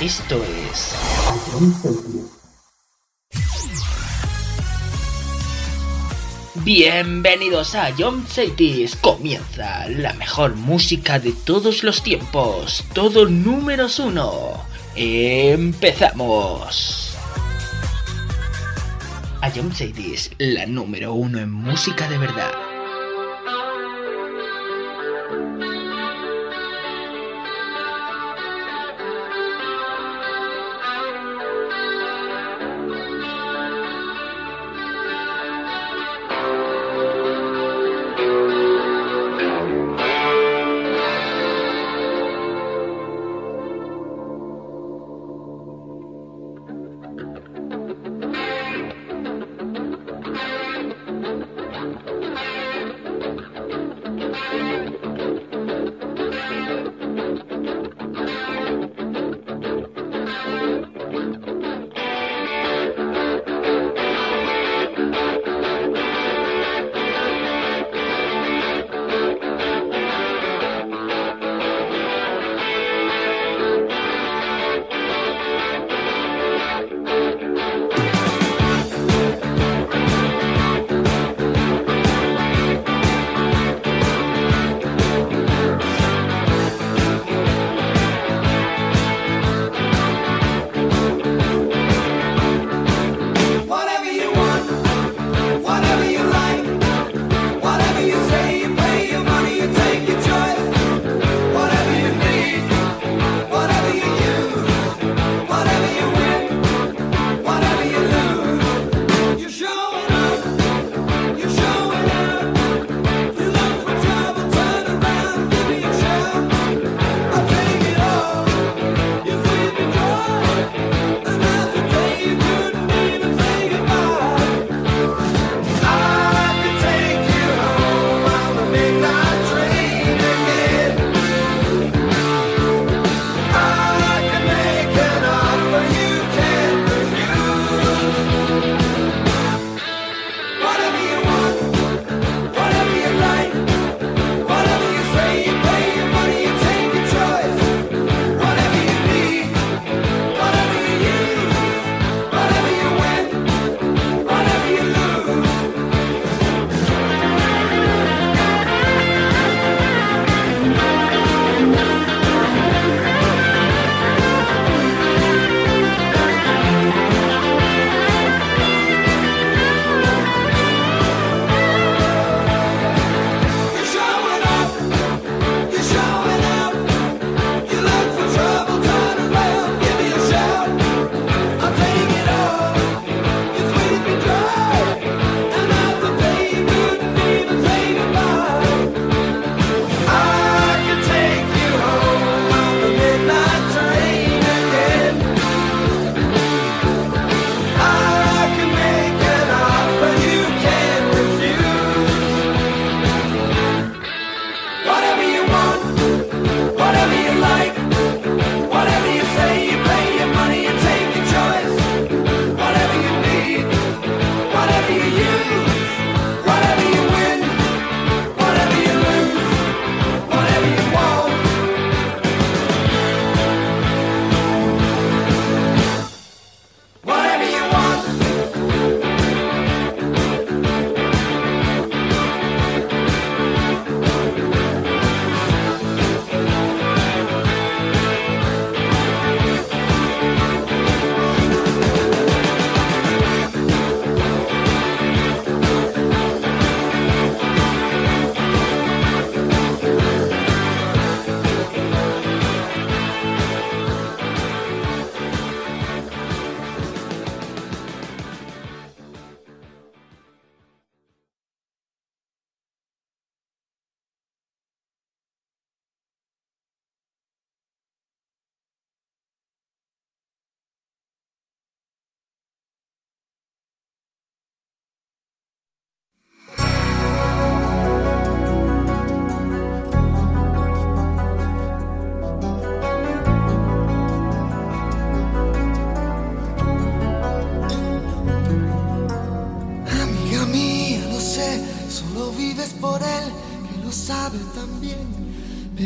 Esto es Bienvenidos a John Cities. Comienza la mejor música de todos los tiempos. Todo números uno. Empezamos. A John Cities, la número uno en música de verdad.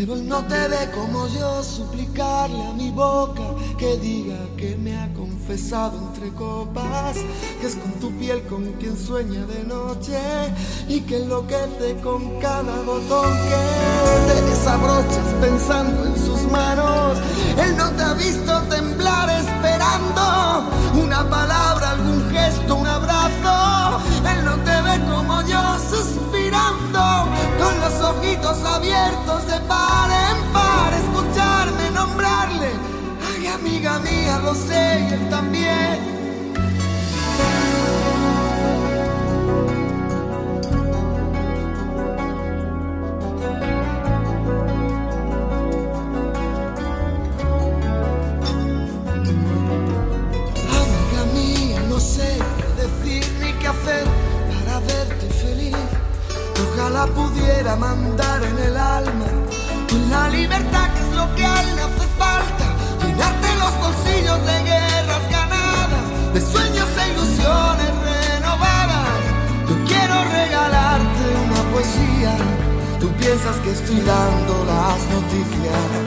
Pero él no te ve como yo suplicarle a mi boca que diga que me ha confesado entre copas, que es con tu piel con quien sueña de noche y que enloquece con cada botón que te desabrochas pensando en sus manos. Él no te ha visto temblar esperando una palabra, algún gesto, un ojitos abiertos de par en par, escucharme nombrarle. Ay, amiga mía, lo sé él también. Amiga mía, no sé qué decir ni qué hacer. Ojalá pudiera mandar en el alma con la libertad que es lo que a él le hace falta. Llenarte los bolsillos de guerras ganadas, de sueños e ilusiones renovadas. Yo quiero regalarte una poesía. Tú piensas que estoy dando las noticias.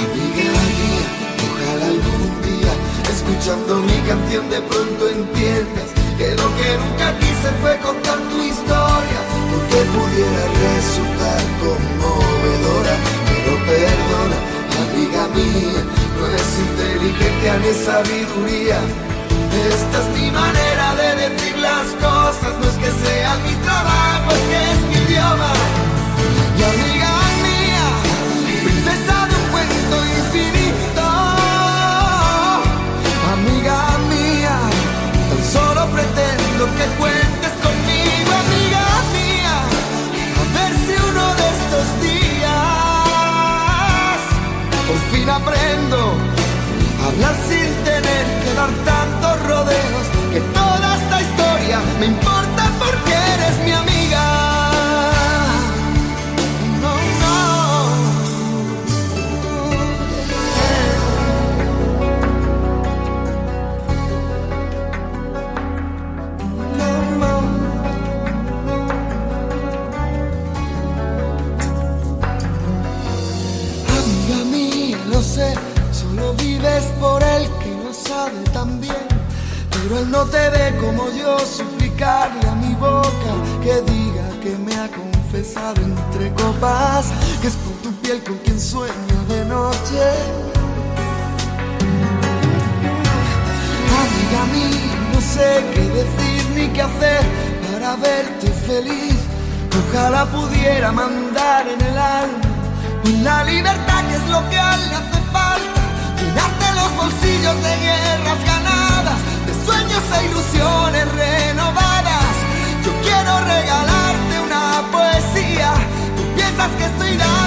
Amiga mía, ojalá algún día, escuchando mi canción, de pronto entiendas que lo que nunca quise fue contar tu historia, porque pudiera resultar conmovedora. Pero perdona, amiga mía, no es inteligencia ni sabiduría. Esta es mi manera de decir las cosas, no es que sea mi trabajo, es que es mi idioma. Y amiga mía, princesa de un cuento infinito, amiga mía, tan solo pretendo que cuentes aprendo. A hablar sin tener que dar tantos rodeos, que toda esta historia me importa feliz. Ojalá pudiera mandar en el alma la libertad que es lo que a él le hace falta. Llenarte los bolsillos de guerras ganadas, de sueños e ilusiones renovadas. Yo quiero regalarte una poesía. Tú piensas que estoy dando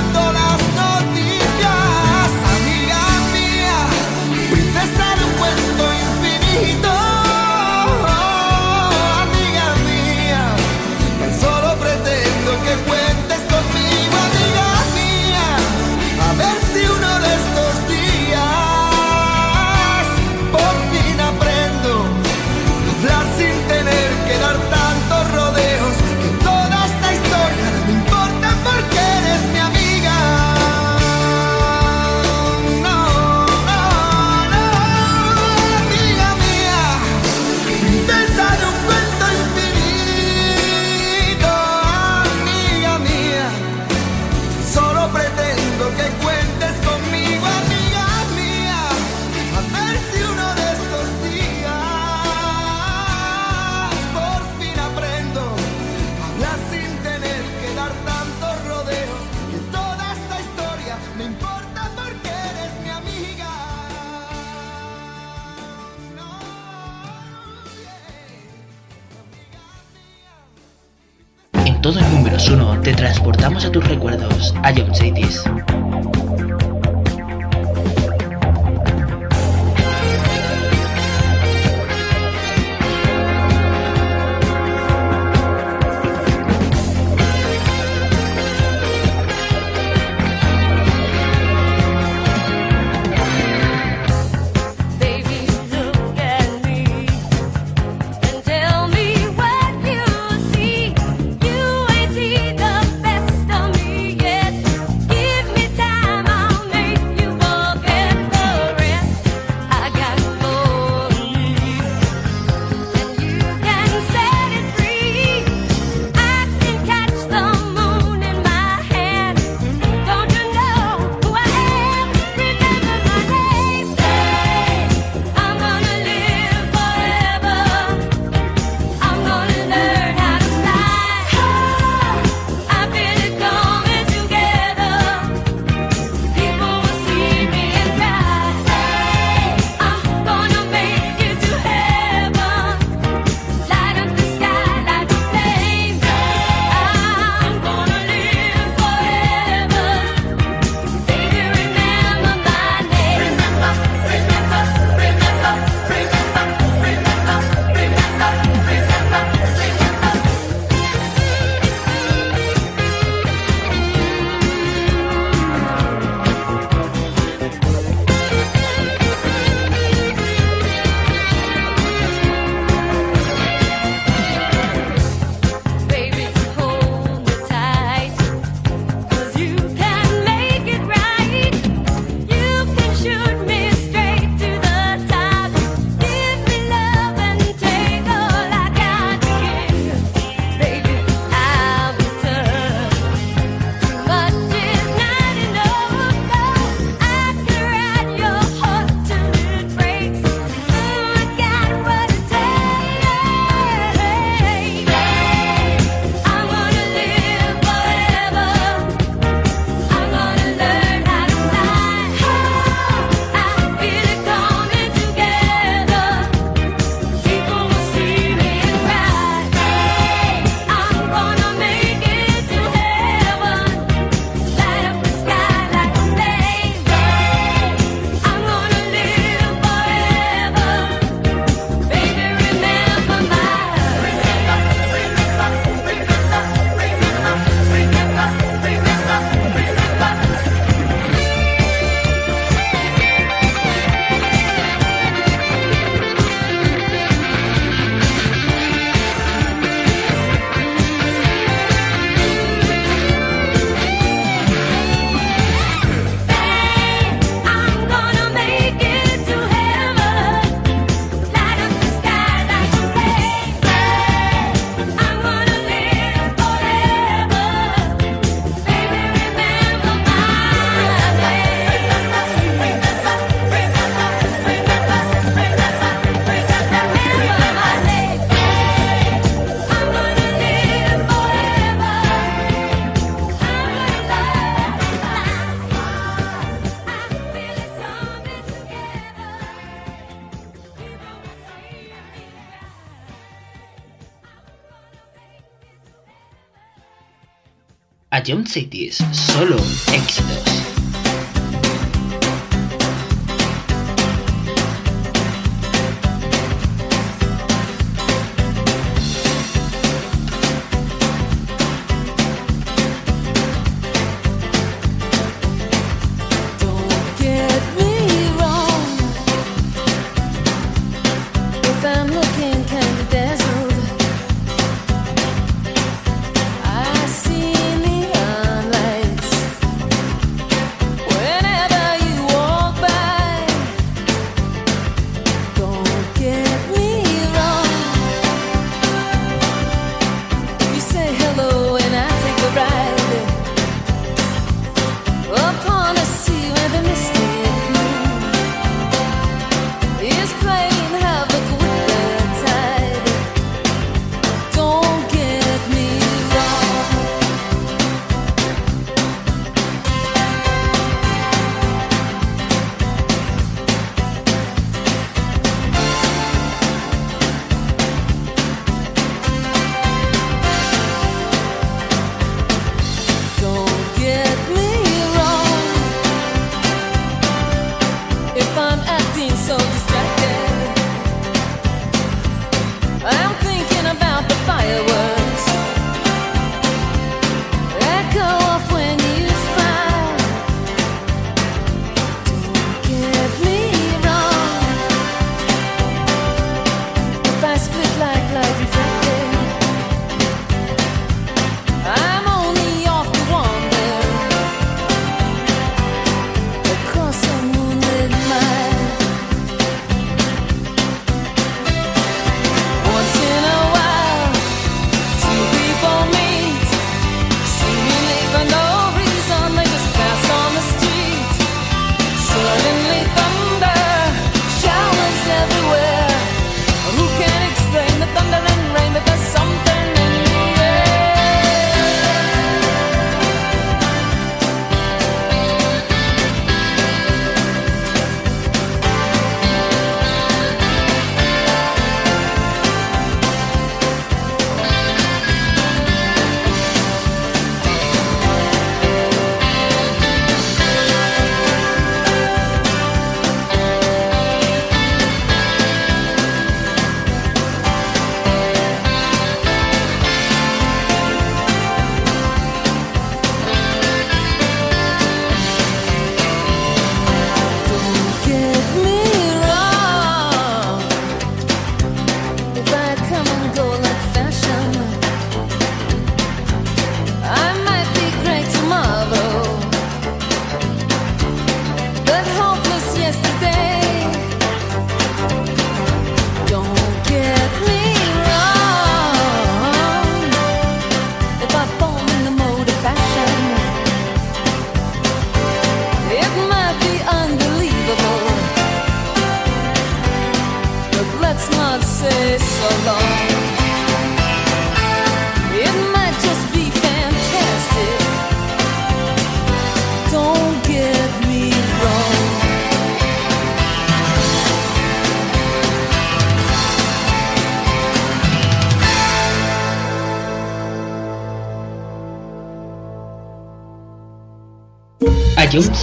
transportamos a tus recuerdos, a Cities. John Cities, solo éxitos. like life before.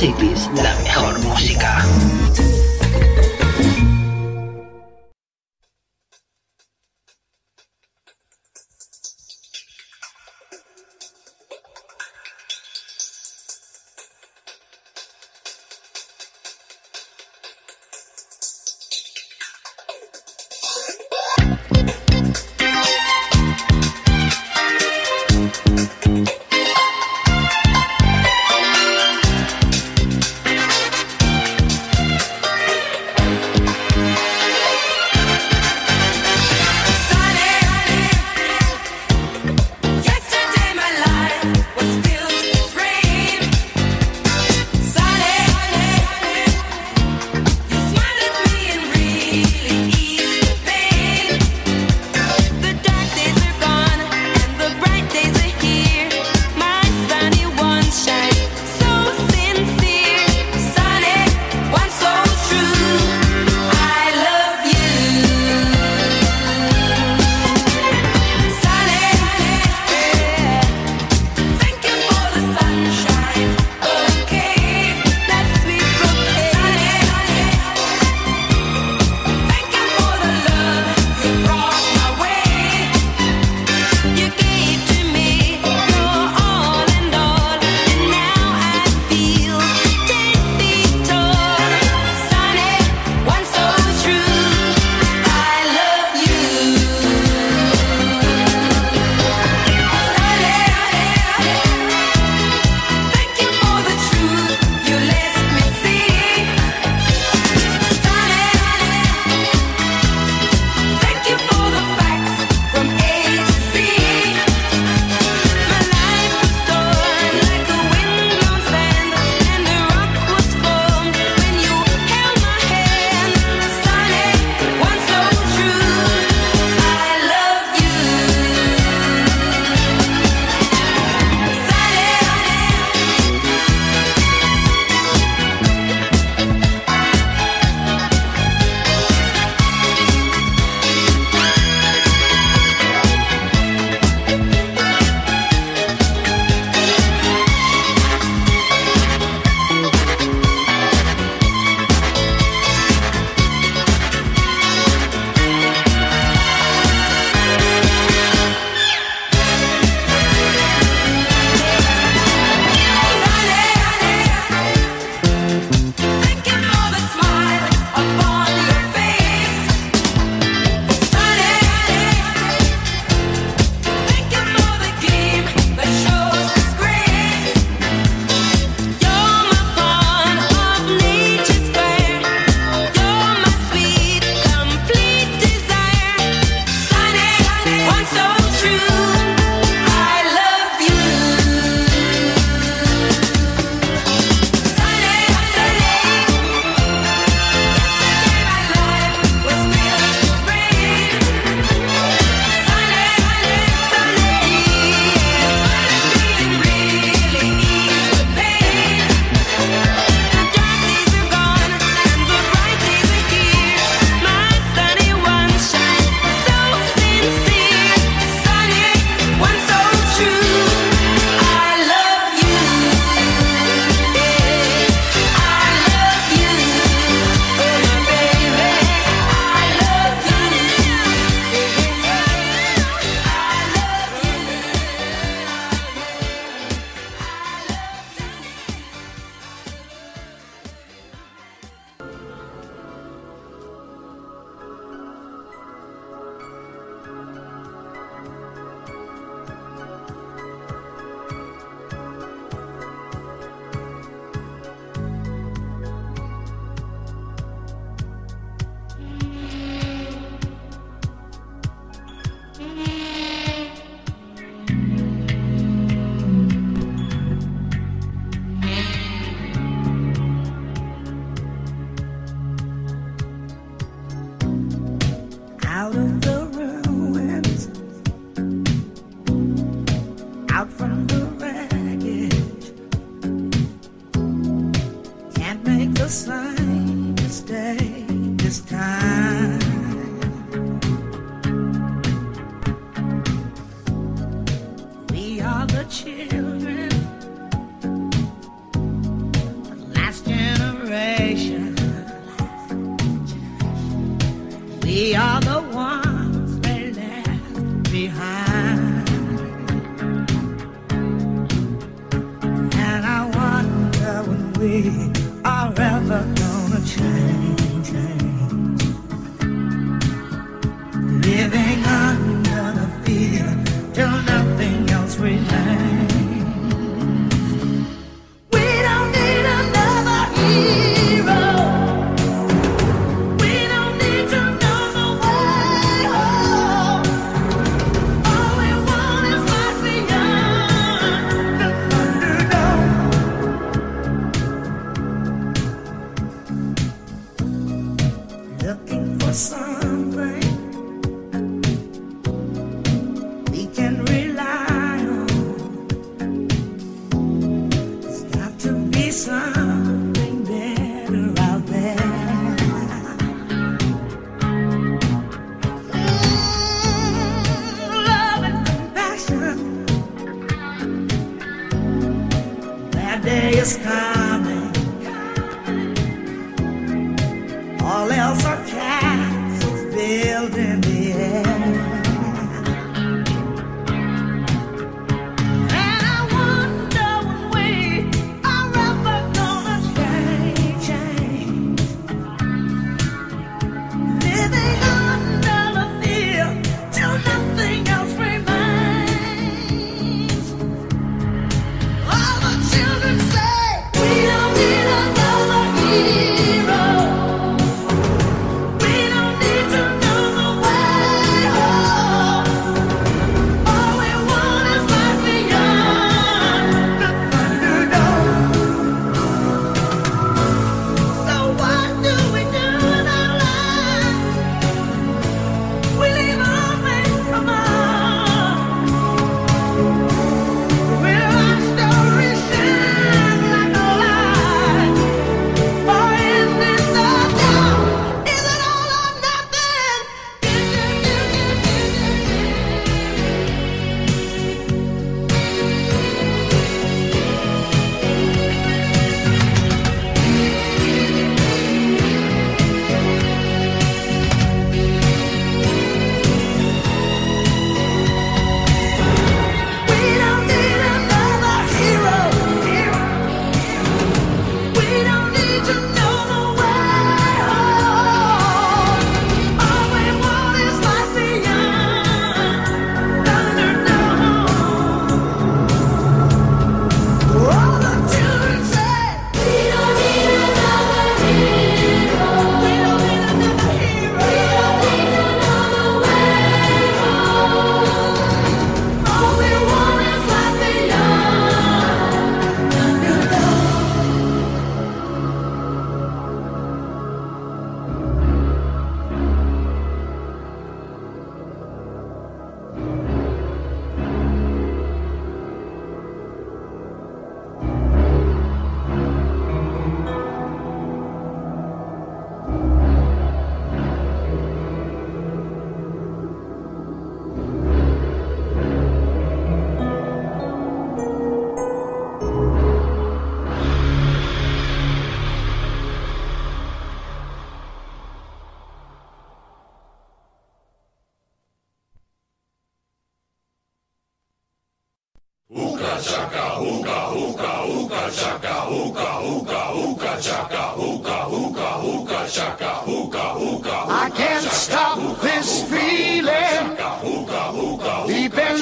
Cities, la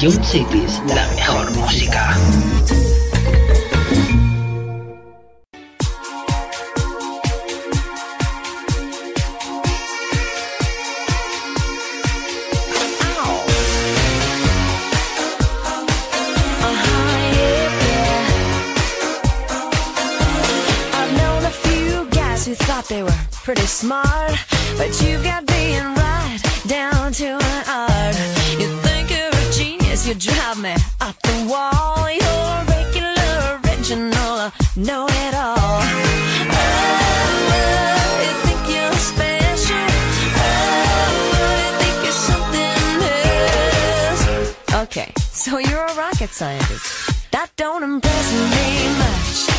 Ion Cities, la mejor música. Pretty smart, but you've got being right down to an you drive me up the wall. You're regular, original, know it all. Oh, you think you're special? Oh, you think you're something else? Okay, so you're a rocket scientist. That don't impress me much.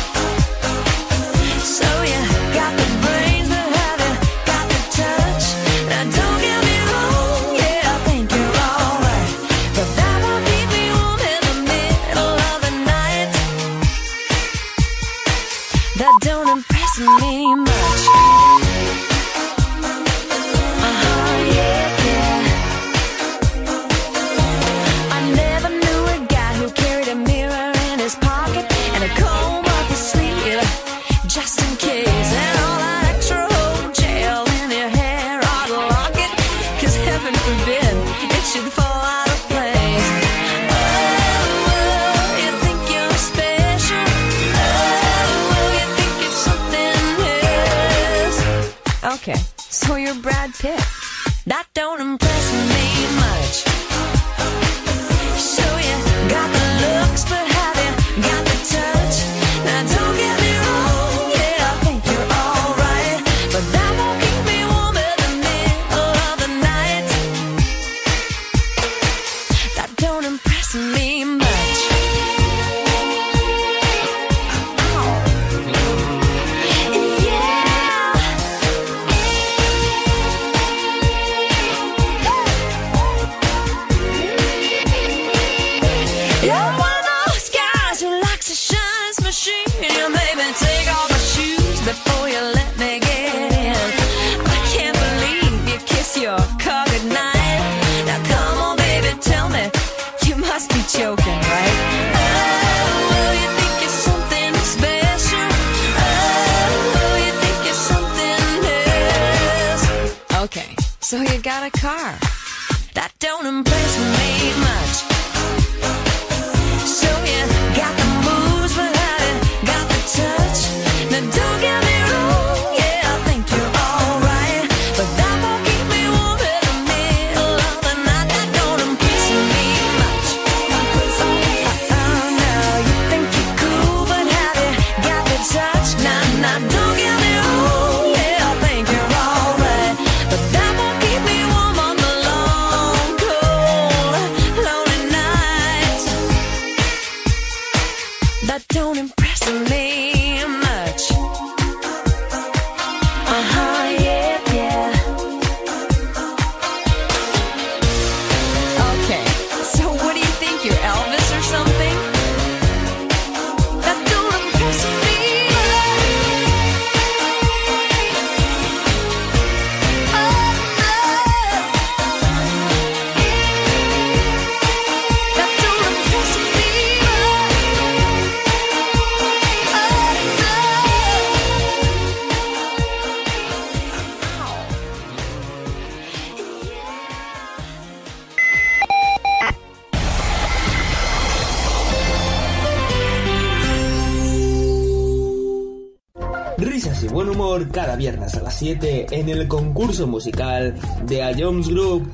en el concurso musical de A Jones Group.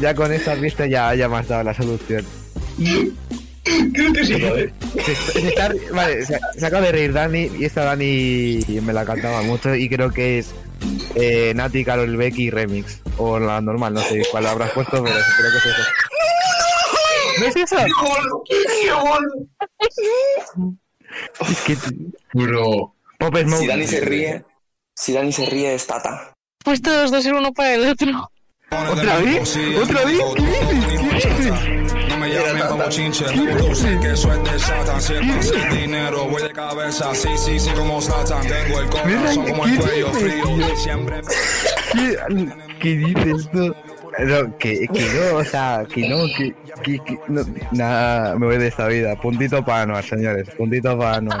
Ya con esta vista ya haya más dado la solución. Creo que sí. Eh, se, está, vale, se, acaba de reír Dani y esta Dani me la cantaba mucho y creo que es eh, Nati, Carol Becky Remix. O la normal, no sé cuál habrás puesto, pero creo que es eso. ¿No es eso? Es que... Bro. Pop Smoke. Si Dani se ríe si Dani se ríe es Tata. Pues todos dos ser uno para el otro. ¿Otra vez? ¿Otra vez? ¿Qué dices? ¿Qué dices? No me llamen como chinche, sé que es de Satan. Si es para hacer dinero, voy de cabeza. Sí, sí, sí, como Satan. Tengo el corazón como el cuello frío. Siempre ¿Qué, ¿Qué dices tú? No, que, que no, o sea, que no, que, que, que- no, nada, me voy de esta vida. Puntito para Anuar, señores, puntito para Anuar.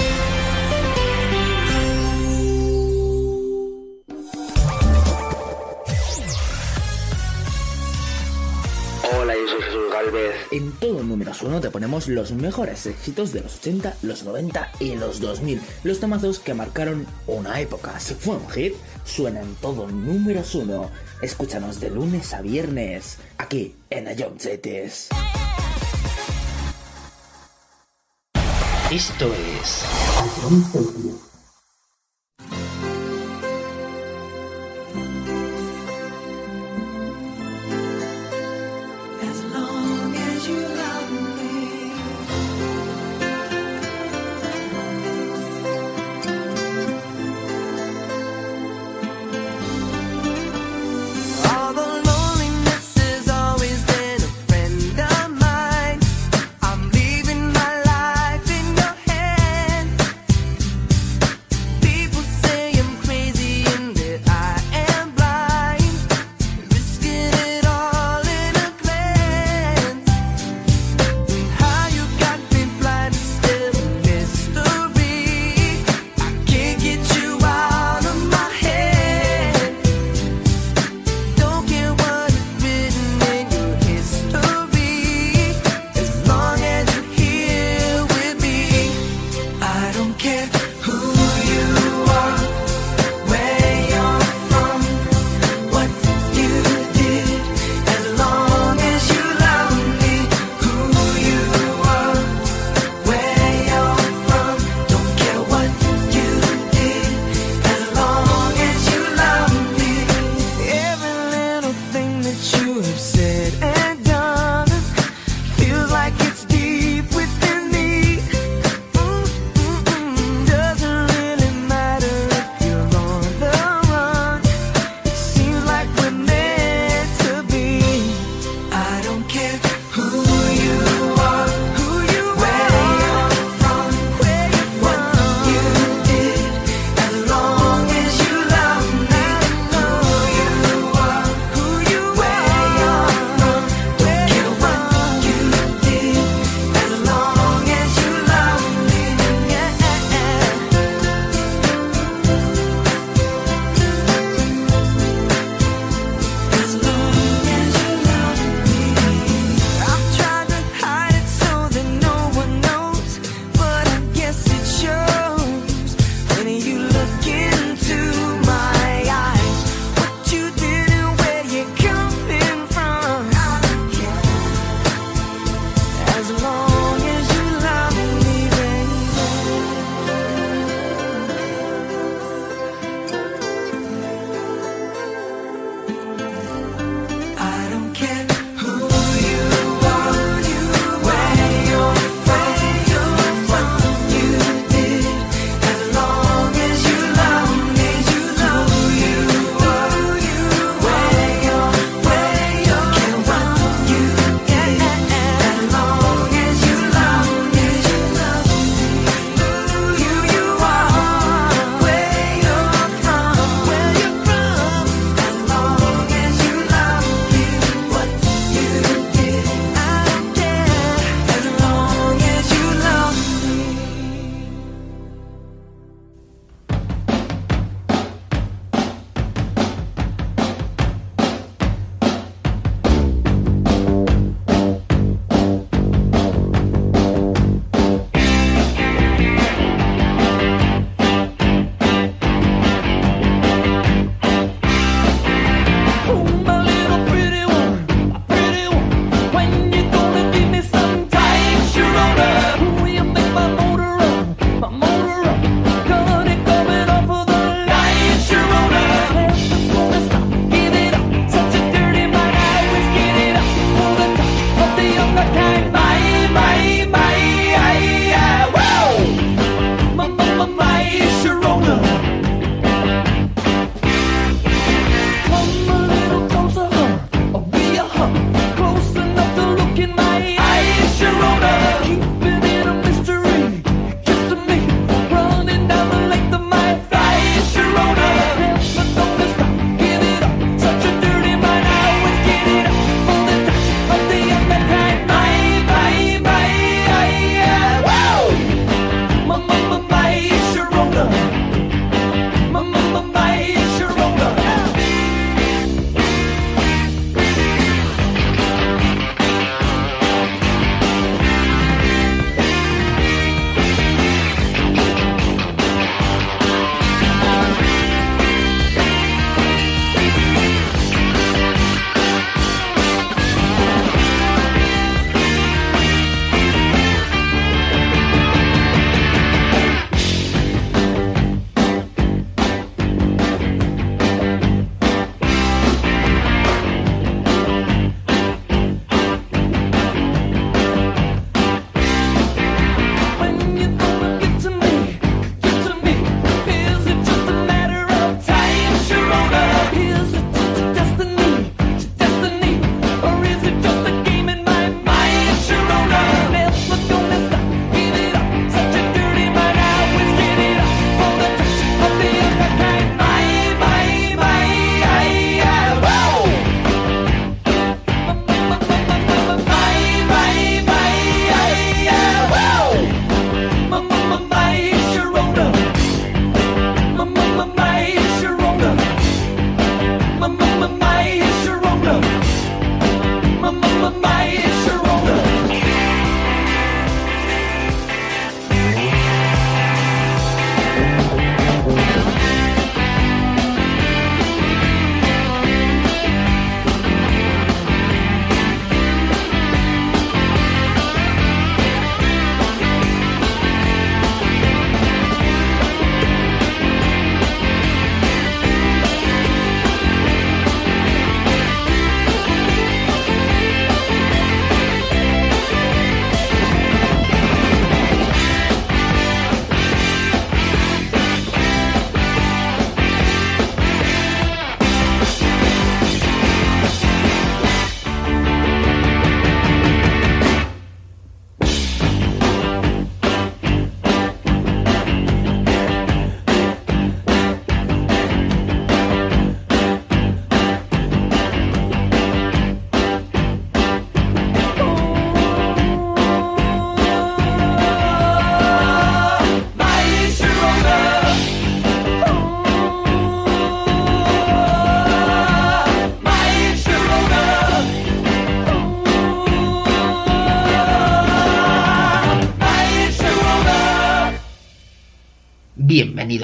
En todo números uno te ponemos los mejores éxitos de los 80, los 90 y los 2000. Los tomazos que marcaron una época. Si fue un hit, suena en todo números uno. Escúchanos de lunes a viernes, aquí en Cities. Esto es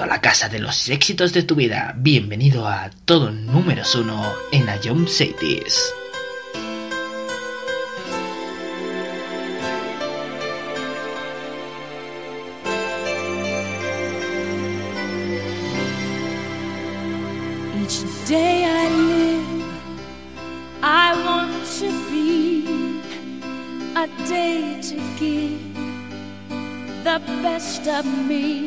la casa de los éxitos de tu vida. Bienvenido a todo número uno en la Cities. Each day I live, I want to be a day to give the best of me.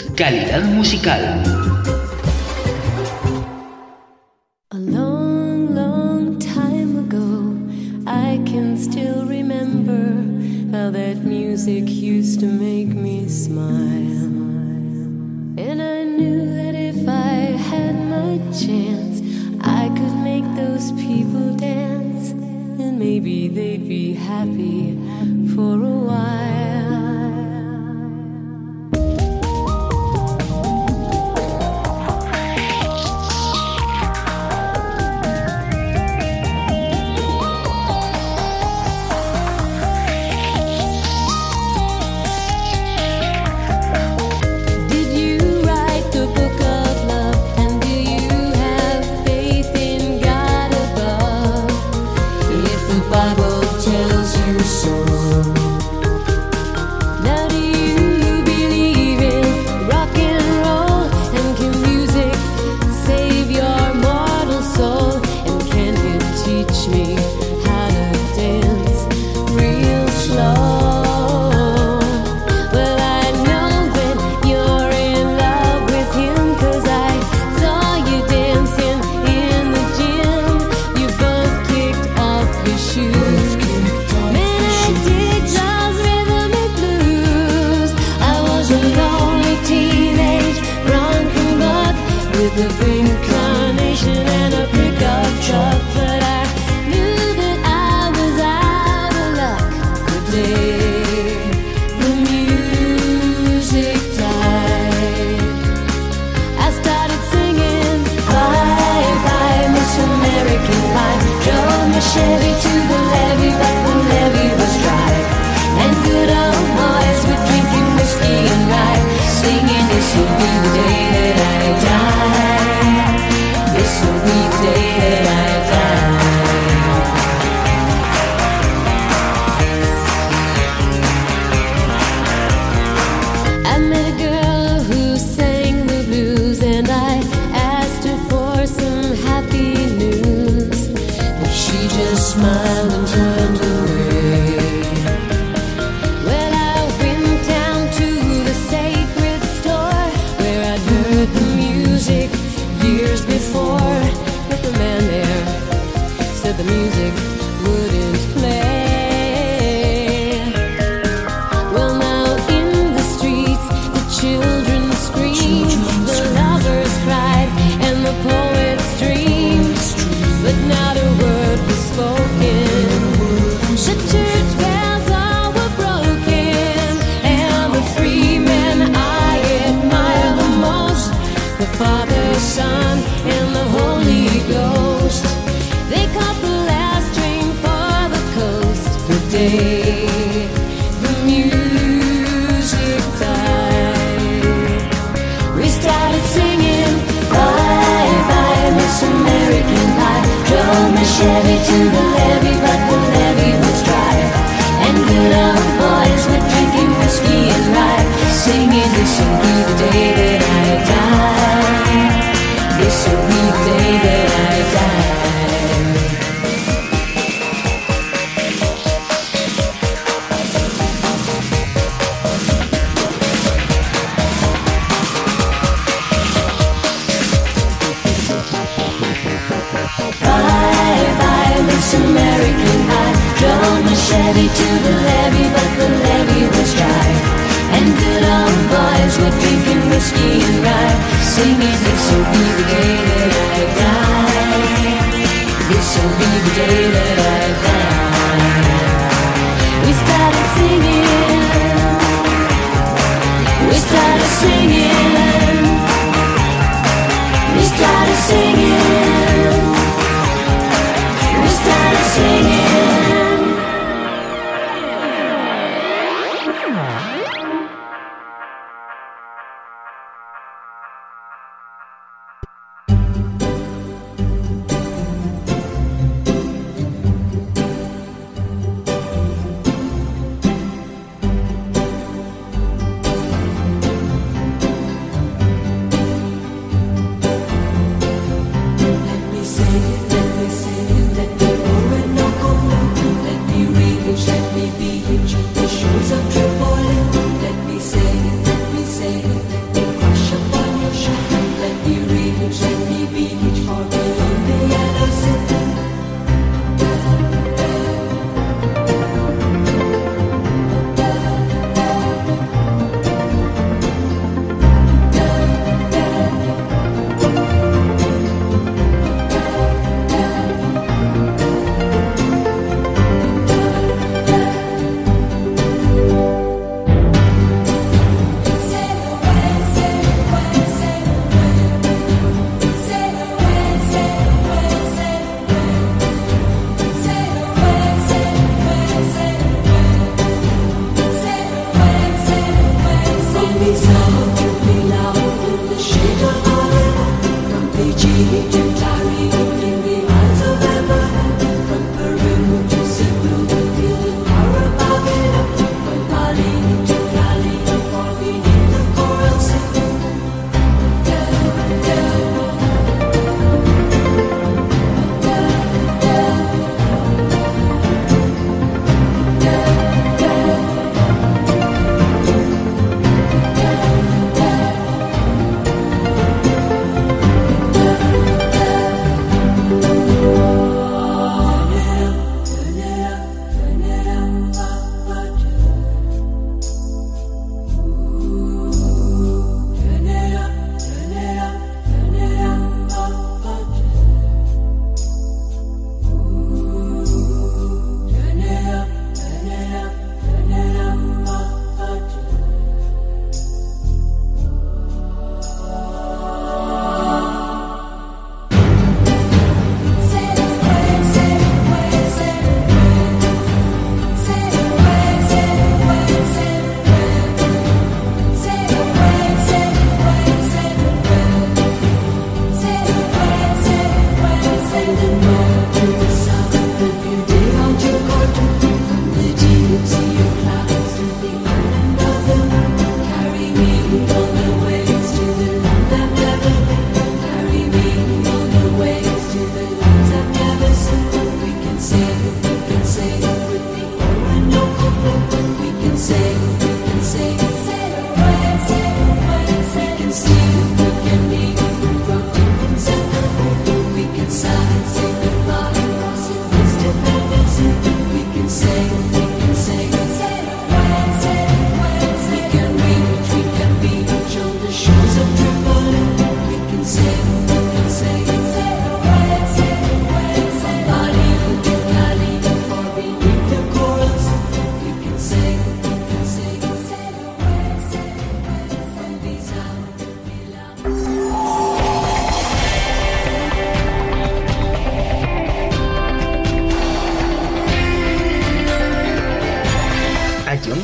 Calidad musical.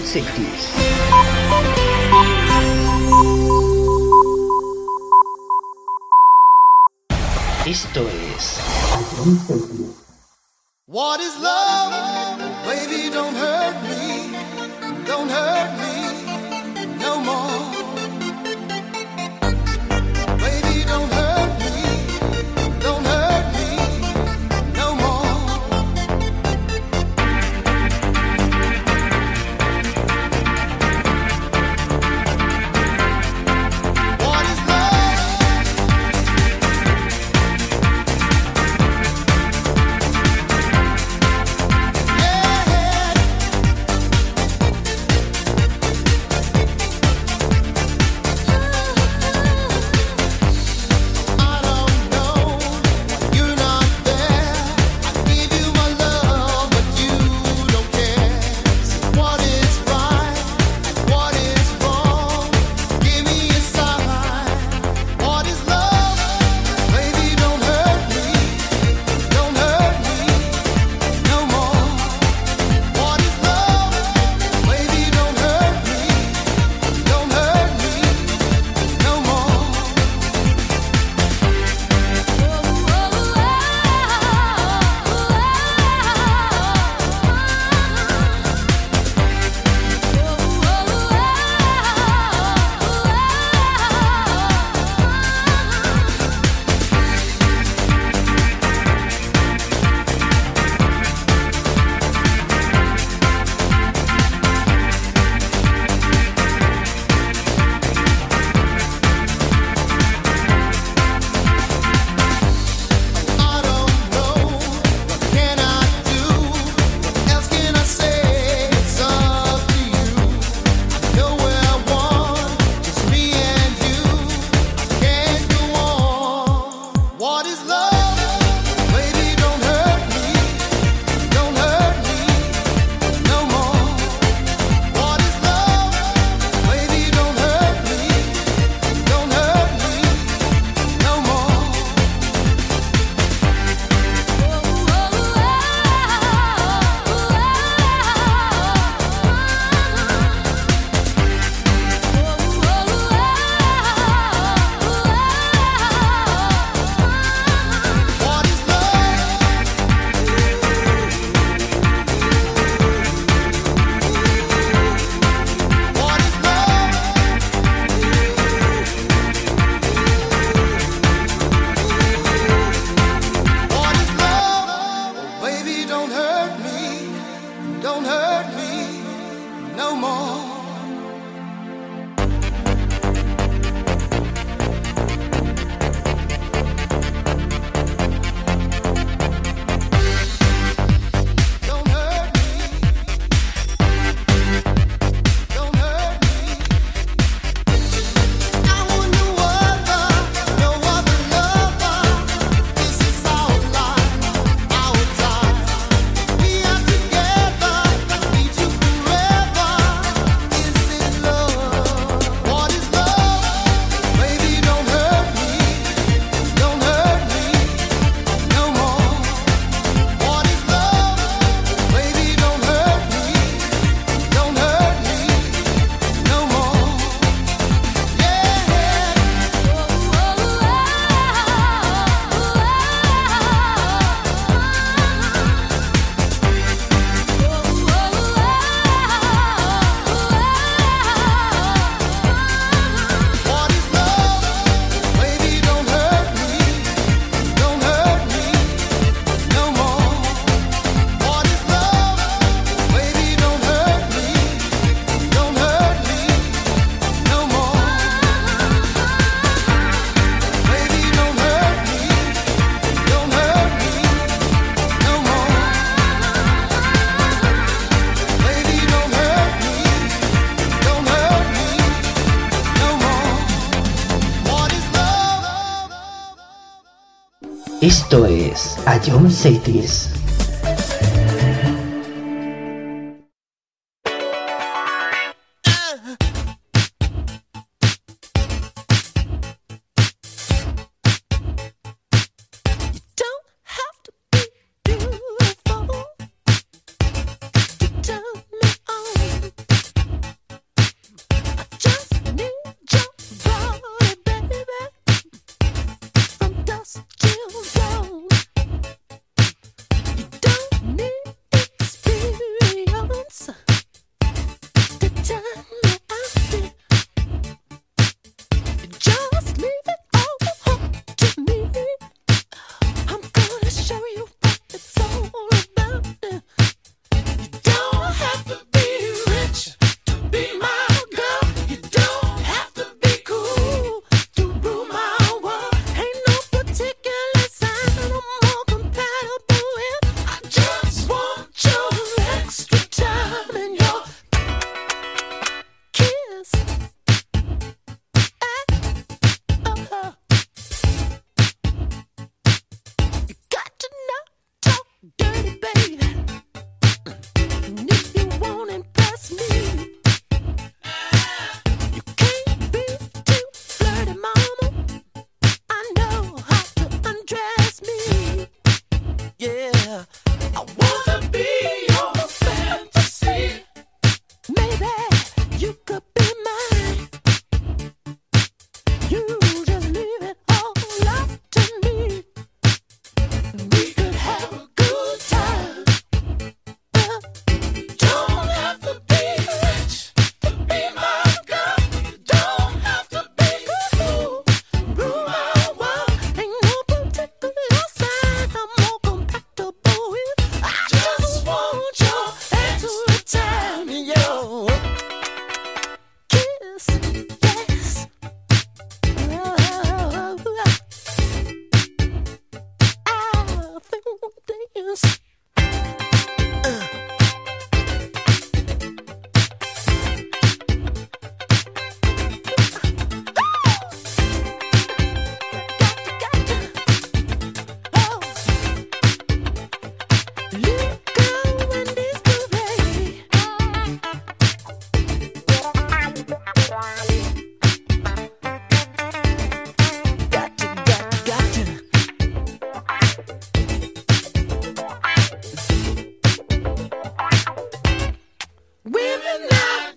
60s. Esto es. What is love? Baby, don't hurt me. Don't hurt me. Rádio Home Cities. No.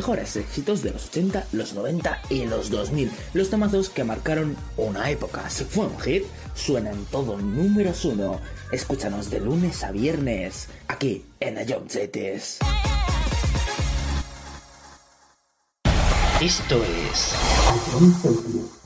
mejores éxitos de los 80, los 90 y los 2000, los tomazos que marcaron una época. Si fue un hit, suena en todo números uno. Escúchanos de lunes a viernes, aquí en Ayomchetes. Esto es...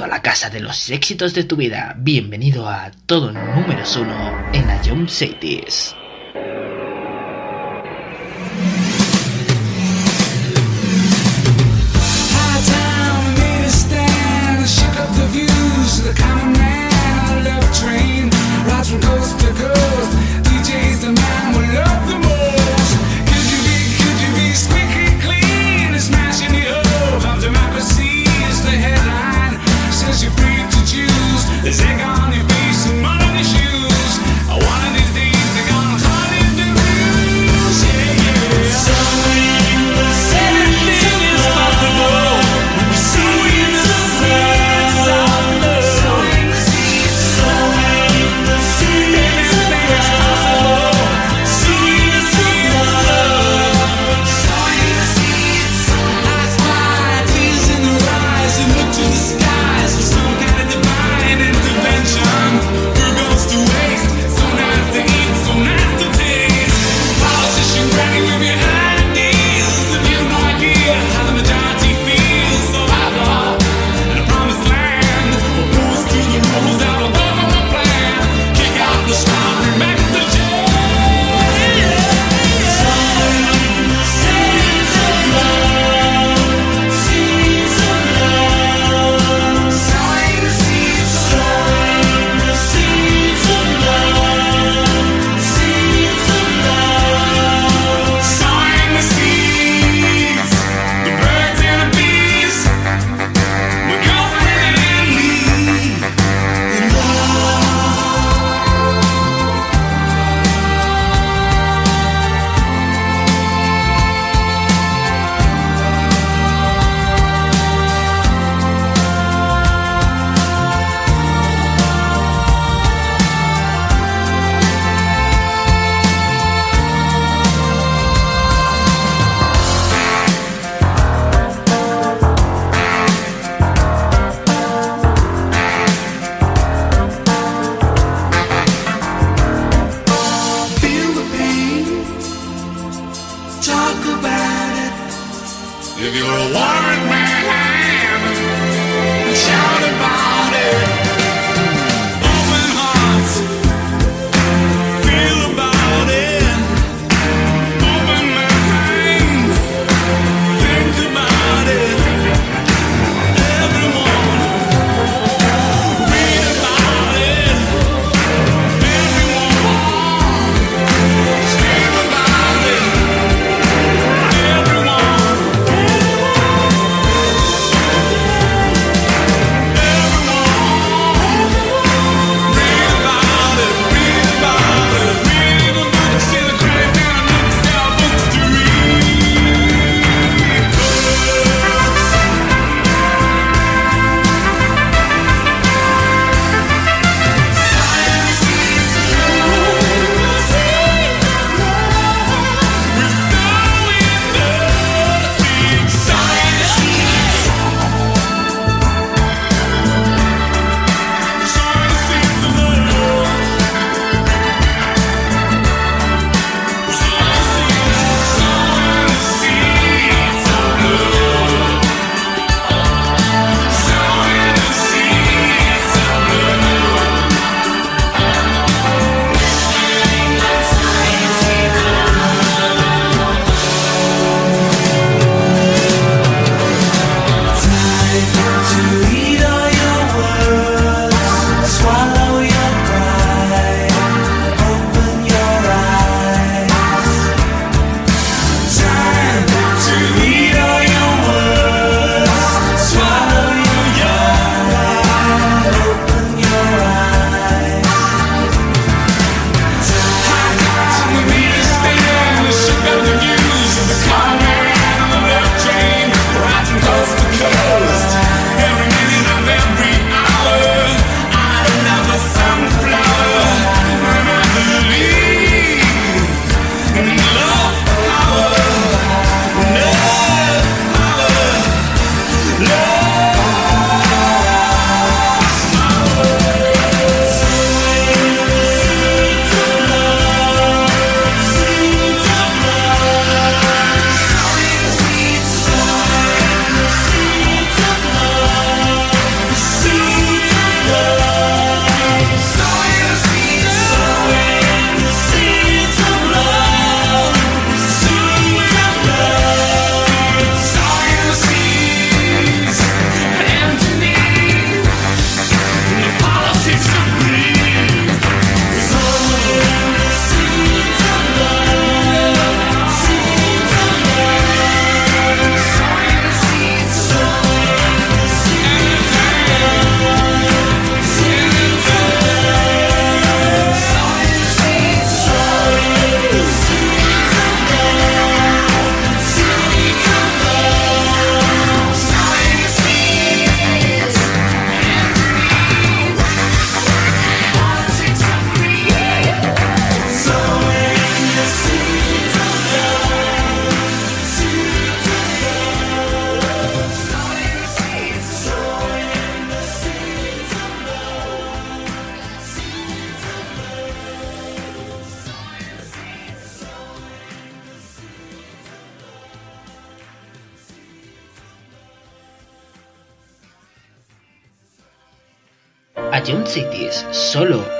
A la casa de los éxitos de tu vida. Bienvenido a todo número uno en la Jump Cities. Solo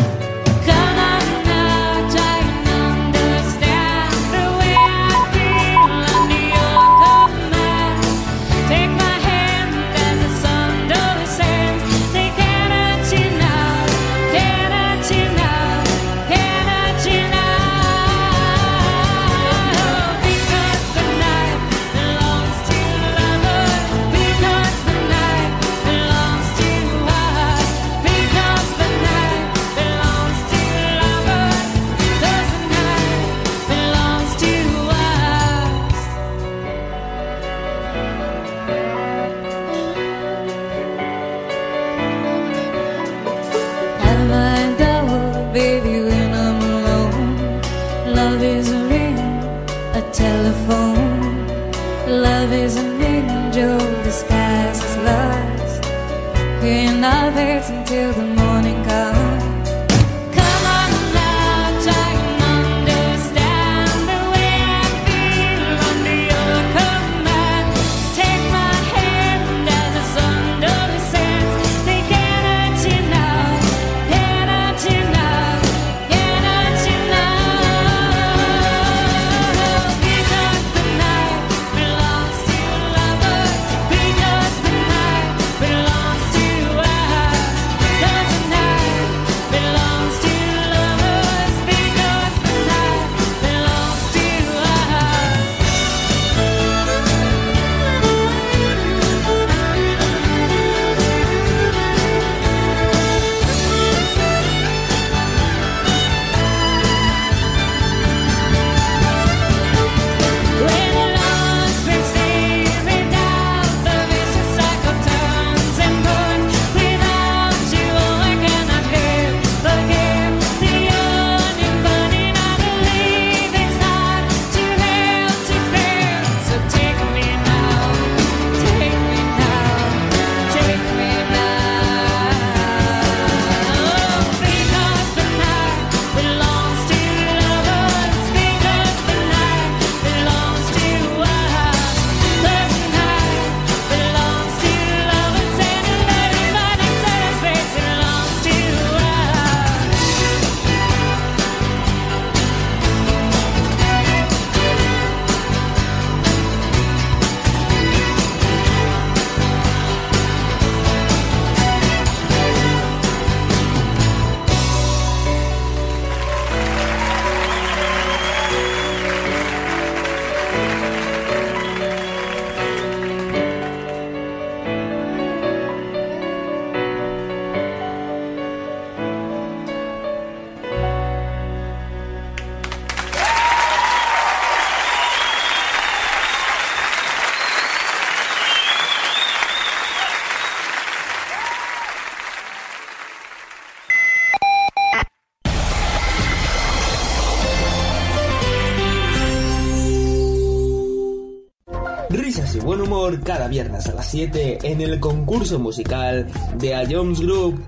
Viernes a las 7 en el concurso musical de A Jones Group.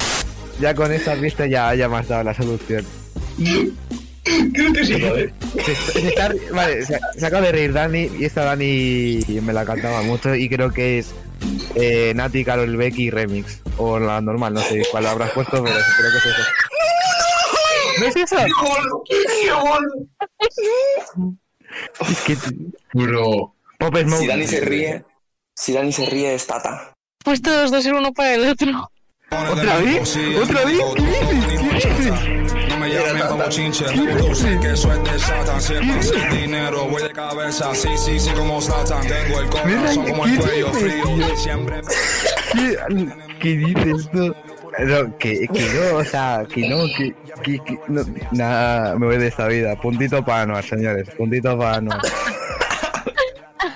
Ya con esta pista ya, ya me has dado la solución. Creo que sí, ¿vale? Se, se está- vale, se, se acaba de reír Dani y esta Dani me la cantaba mucho y creo que es eh, Nati, Carol Becky remix. O la normal, no sé cuál habrás puesto, pero creo que es eso. ¿No es eso? Es que... Bro. Pop Smoke. Si Dani se ríe, si Dani se ríe es Tata. Pues todos dos ser uno para el otro. ¿Otra vez? ¿Otra vez? ¿Qué dices? ¿Qué dices? No me llamen como chinche, que eso es de Satan. Siempre sin dinero, voy de cabeza, sí, sí, sí, como Satan. Tengo el corazón como el cuello frío, siempre. ¿Qué, qué dices tú? No, que, que no, o sea, que no, que, que, que no, nada, me voy de esta vida. Puntito para Anuar, señores, puntito para Anuar.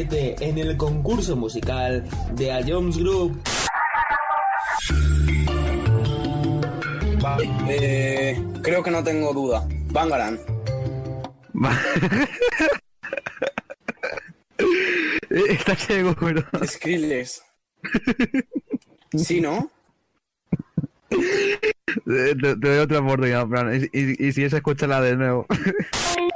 en el concurso musical de A Jones Group. Eh, creo que no tengo duda. Bangaran. Está ciego, pero. Skrillex. ¿Sí, no? Te, doy otra oportunidad, Y, y, y si esa, escúchala de nuevo.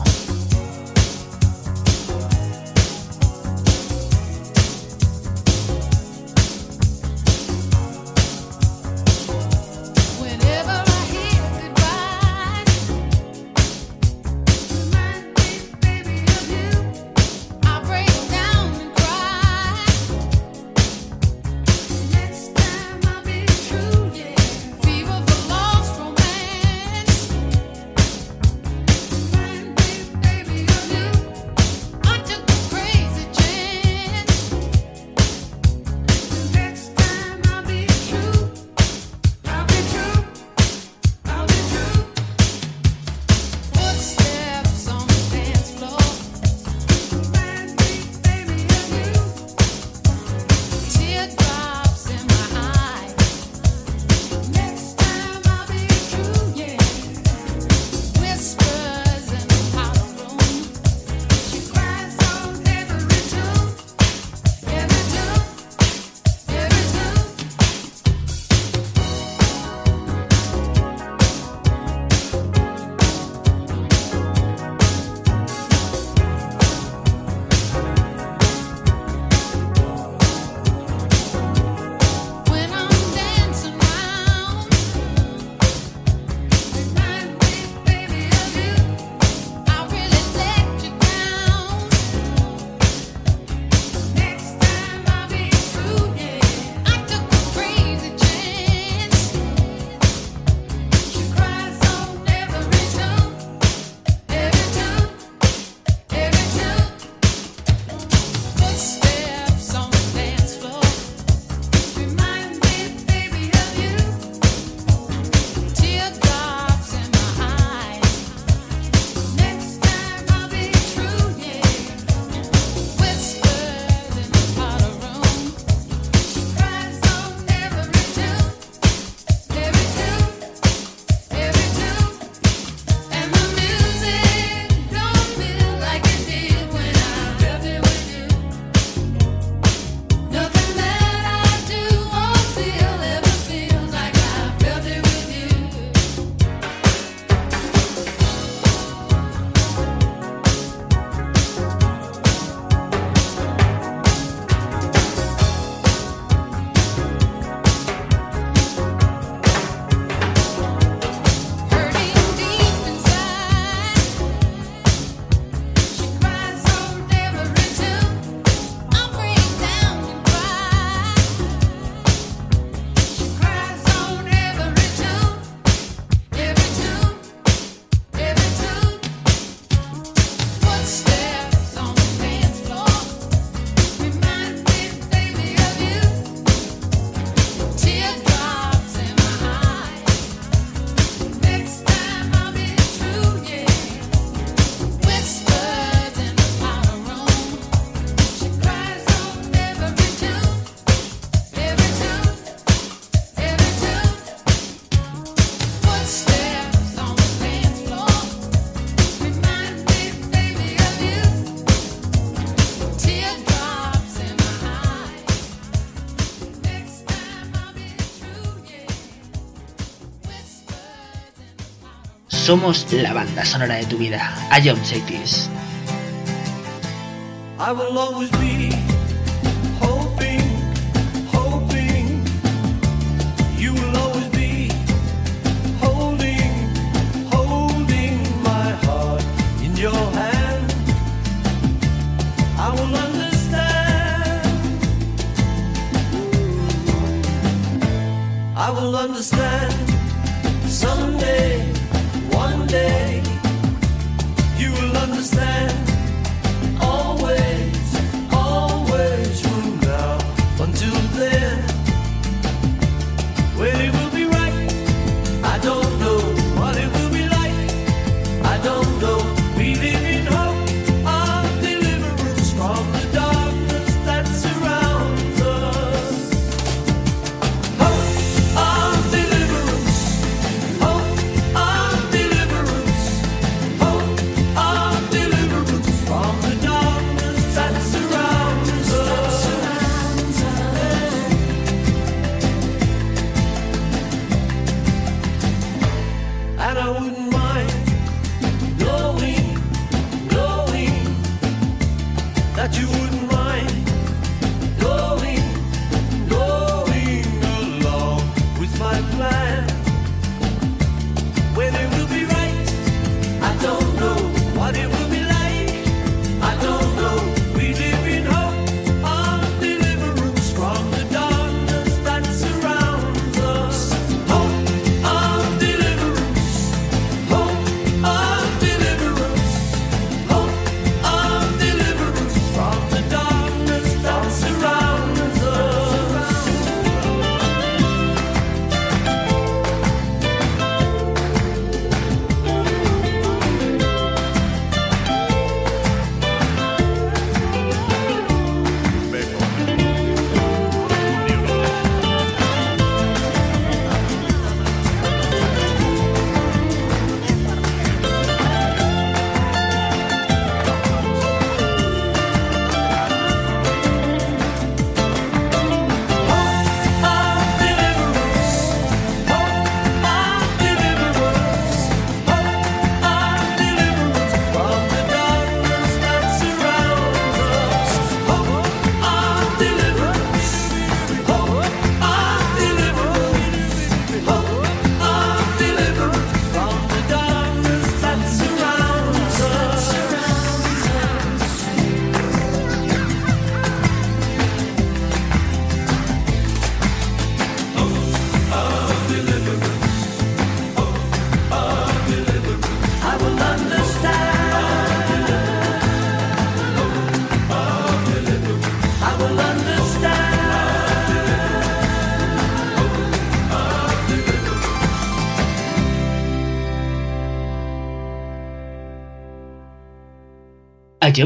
Somos la banda sonora de tu vida. I am I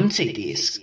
don't.